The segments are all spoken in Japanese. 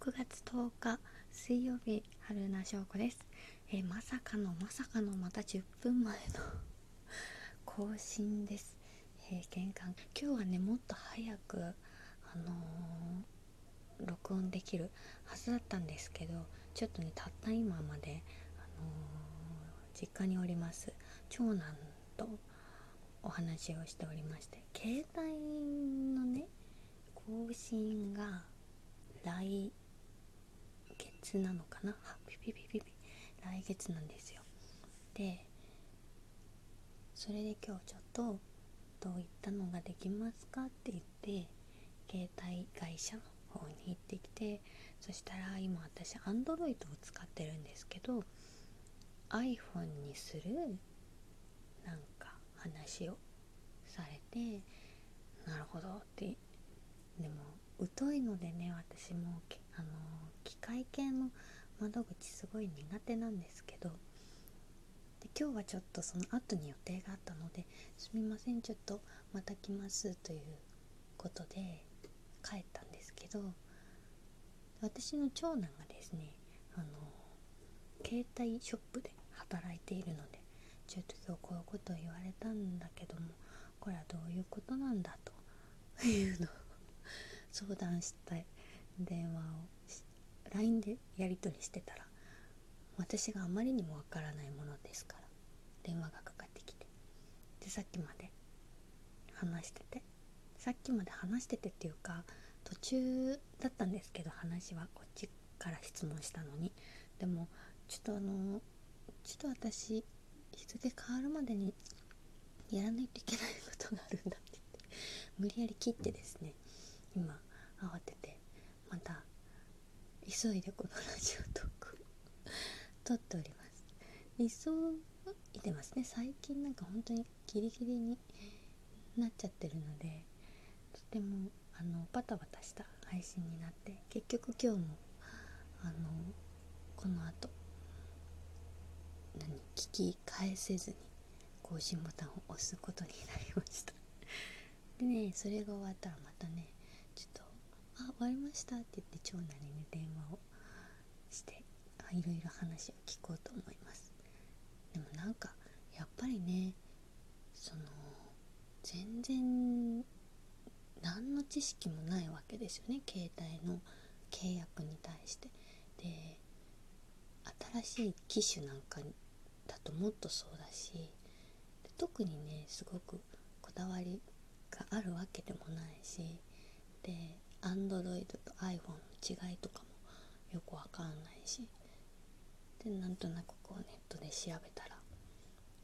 6月10日水曜日春名翔子です、えー、まさかのまさかのまた10分前の 更新です、えー、玄関。今日はねもっと早くあのー、録音できるはずだったんですけどちょっとねたった今まで、あの実家におります長男とお話をしておりまして携帯のね更新が来月なのかな？ピピピピピ。来月なんですよ。でそれで今日ちょっとどういったのができますかって言って携帯会社の方に行ってきてそしたら今私 Android を使ってるんですけど iPhone にするなんか話をされてなるほどって。でも疎いのでね私もあの機械系の窓口すごい苦手なんですけどで今日はちょっとその後に予定があったのですみませんちょっとまた来ますということで帰ったんですけど私の長男がですねあの携帯ショップで働いているのでちょっと今日こういうことを言われたんだけどもこれはどういうことなんだ？というのを 相談したい電話を LINE でやり取りしてたら私があまりにもわからないものですから電話がかかってきて。でさっきまで話しててさっきまで話しててっていうか途中だったんですけど話はこっちから質問したのに。でもちょっとあのちょっと私日付変わるまでにやらないといけないことがあるんだって言って無理やり切ってですね今慌ててまた急いでこのラジオトーク撮っております。急いでますね。最近なんか本当にギリギリになっちゃってるのでとてもあのバタバタした配信になって結局今日もあのこの後何聞き返せずに更新ボタンを押すことになりました。でねそれが終わったらまたねちょっと「あ終わりました」って言って長男にね電あいろいろ話を聞こうと思います。でもなんかやっぱりねその全然何の知識もないわけですよね。携帯の契約に対して。で新しい機種なんかだともっとそうだし特にねすごくこだわりがあるわけでもないしで Android と iPhone の違いとかもよくわかんないしでなんとなくこうネットで調べたら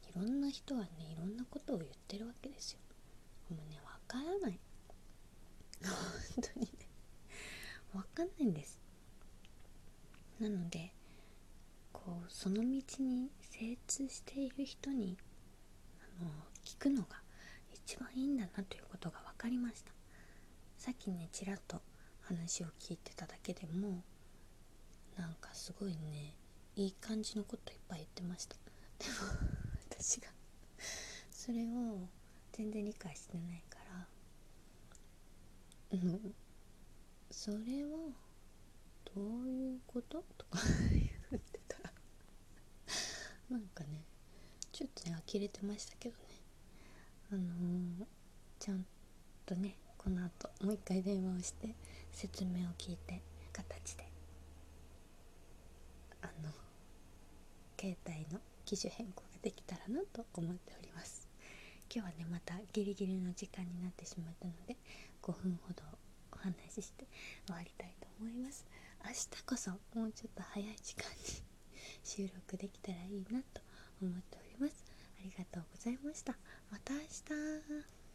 いろんな人はねいろんなことを言ってるわけですよ。もうねわからない。本当にね。わかんないんです。なのでこうその道に精通している人にあの聞くのが一番いいんだなということが分かりました。さっきねちらっと話を聞いてただけでもなんかすごいねいい感じのこといっぱい言ってました。でも 私がそれを全然理解してないから。うん。それはどういうこと？とか言ってたら。なんかねちょっとね呆れてましたけどね。あのー、ちゃんとねこの後もう一回電話をして説明を聞いて形であの携帯の機種変更ができたらなと思っております。今日はねまたギリギリの時間になってしまったので5分ほどお話しして終わりたいと思います。明日こそもうちょっと早い時間に収録できたらいいなと思っております。ありがとうございました。また明日。